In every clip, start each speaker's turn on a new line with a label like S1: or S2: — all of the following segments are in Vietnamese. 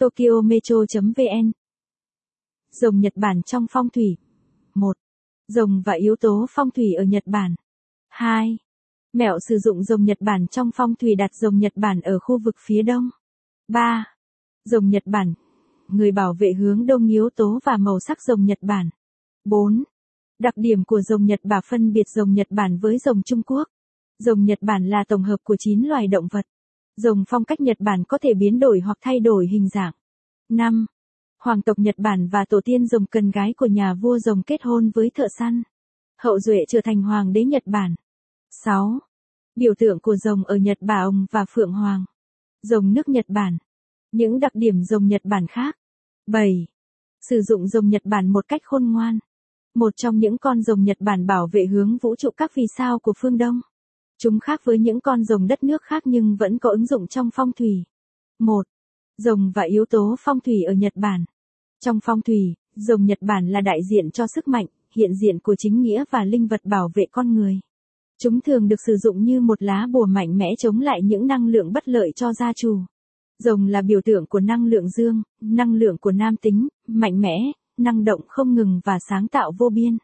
S1: Tokyo Metro.vn Rồng Nhật Bản trong phong thủy 1. Rồng và yếu tố phong thủy ở Nhật Bản 2. Mẹo sử dụng rồng Nhật Bản trong phong thủy đặt rồng Nhật Bản ở khu vực phía đông 3. Rồng Nhật Bản Người bảo vệ hướng đông yếu tố và màu sắc rồng Nhật Bản 4. Đặc điểm của rồng Nhật Bản phân biệt rồng Nhật Bản với rồng Trung Quốc Rồng Nhật Bản là tổng hợp của 9 loài động vật. Rồng phong cách Nhật Bản có thể biến đổi hoặc thay đổi hình dạng. 5. Hoàng tộc Nhật Bản và tổ tiên rồng cần gái của nhà vua rồng kết hôn với thợ săn. Hậu duệ trở thành hoàng đế Nhật Bản. 6. Biểu tượng của rồng ở Nhật Bản và Phượng Hoàng. Rồng nước Nhật Bản. Những đặc điểm rồng Nhật Bản khác. 7. Sử dụng rồng Nhật Bản một cách khôn ngoan. Một trong những con rồng Nhật Bản bảo vệ hướng vũ trụ các vì sao của phương Đông. Chúng khác với những con rồng đất nước khác nhưng vẫn có ứng dụng trong phong thủy. 1. Rồng và yếu tố phong thủy ở Nhật Bản. Trong phong thủy, rồng Nhật Bản là đại diện cho sức mạnh, hiện diện của chính nghĩa và linh vật bảo vệ con người. Chúng thường được sử dụng như một lá bùa mạnh mẽ chống lại những năng lượng bất lợi cho gia chủ. Rồng là biểu tượng của năng lượng dương, năng lượng của nam tính, mạnh mẽ, năng động không ngừng và sáng tạo vô biên.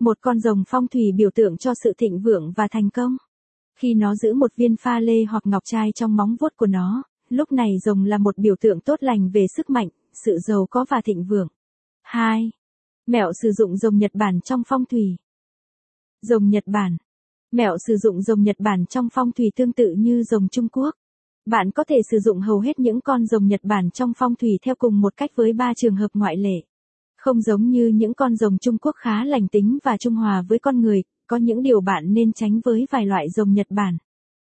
S1: Một con rồng phong thủy biểu tượng cho sự thịnh vượng và thành công. Khi nó giữ một viên pha lê hoặc ngọc trai trong móng vuốt của nó, lúc này rồng là một biểu tượng tốt lành về sức mạnh, sự giàu có và thịnh vượng. 2. Mẹo sử dụng rồng Nhật Bản trong phong thủy. Rồng Nhật Bản. Mẹo sử dụng rồng Nhật Bản trong phong thủy tương tự như rồng Trung Quốc. Bạn có thể sử dụng hầu hết những con rồng Nhật Bản trong phong thủy theo cùng một cách với ba trường hợp ngoại lệ. Không giống như những con rồng Trung Quốc khá lành tính và trung hòa với con người, có những điều bạn nên tránh với vài loại rồng Nhật Bản.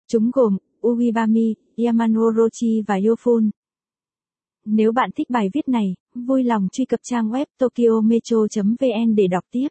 S1: Chúng gồm Ugibami, Yamanorochi và Yofun. Nếu bạn thích bài viết này, vui lòng truy cập trang web tokyometro.vn để đọc tiếp.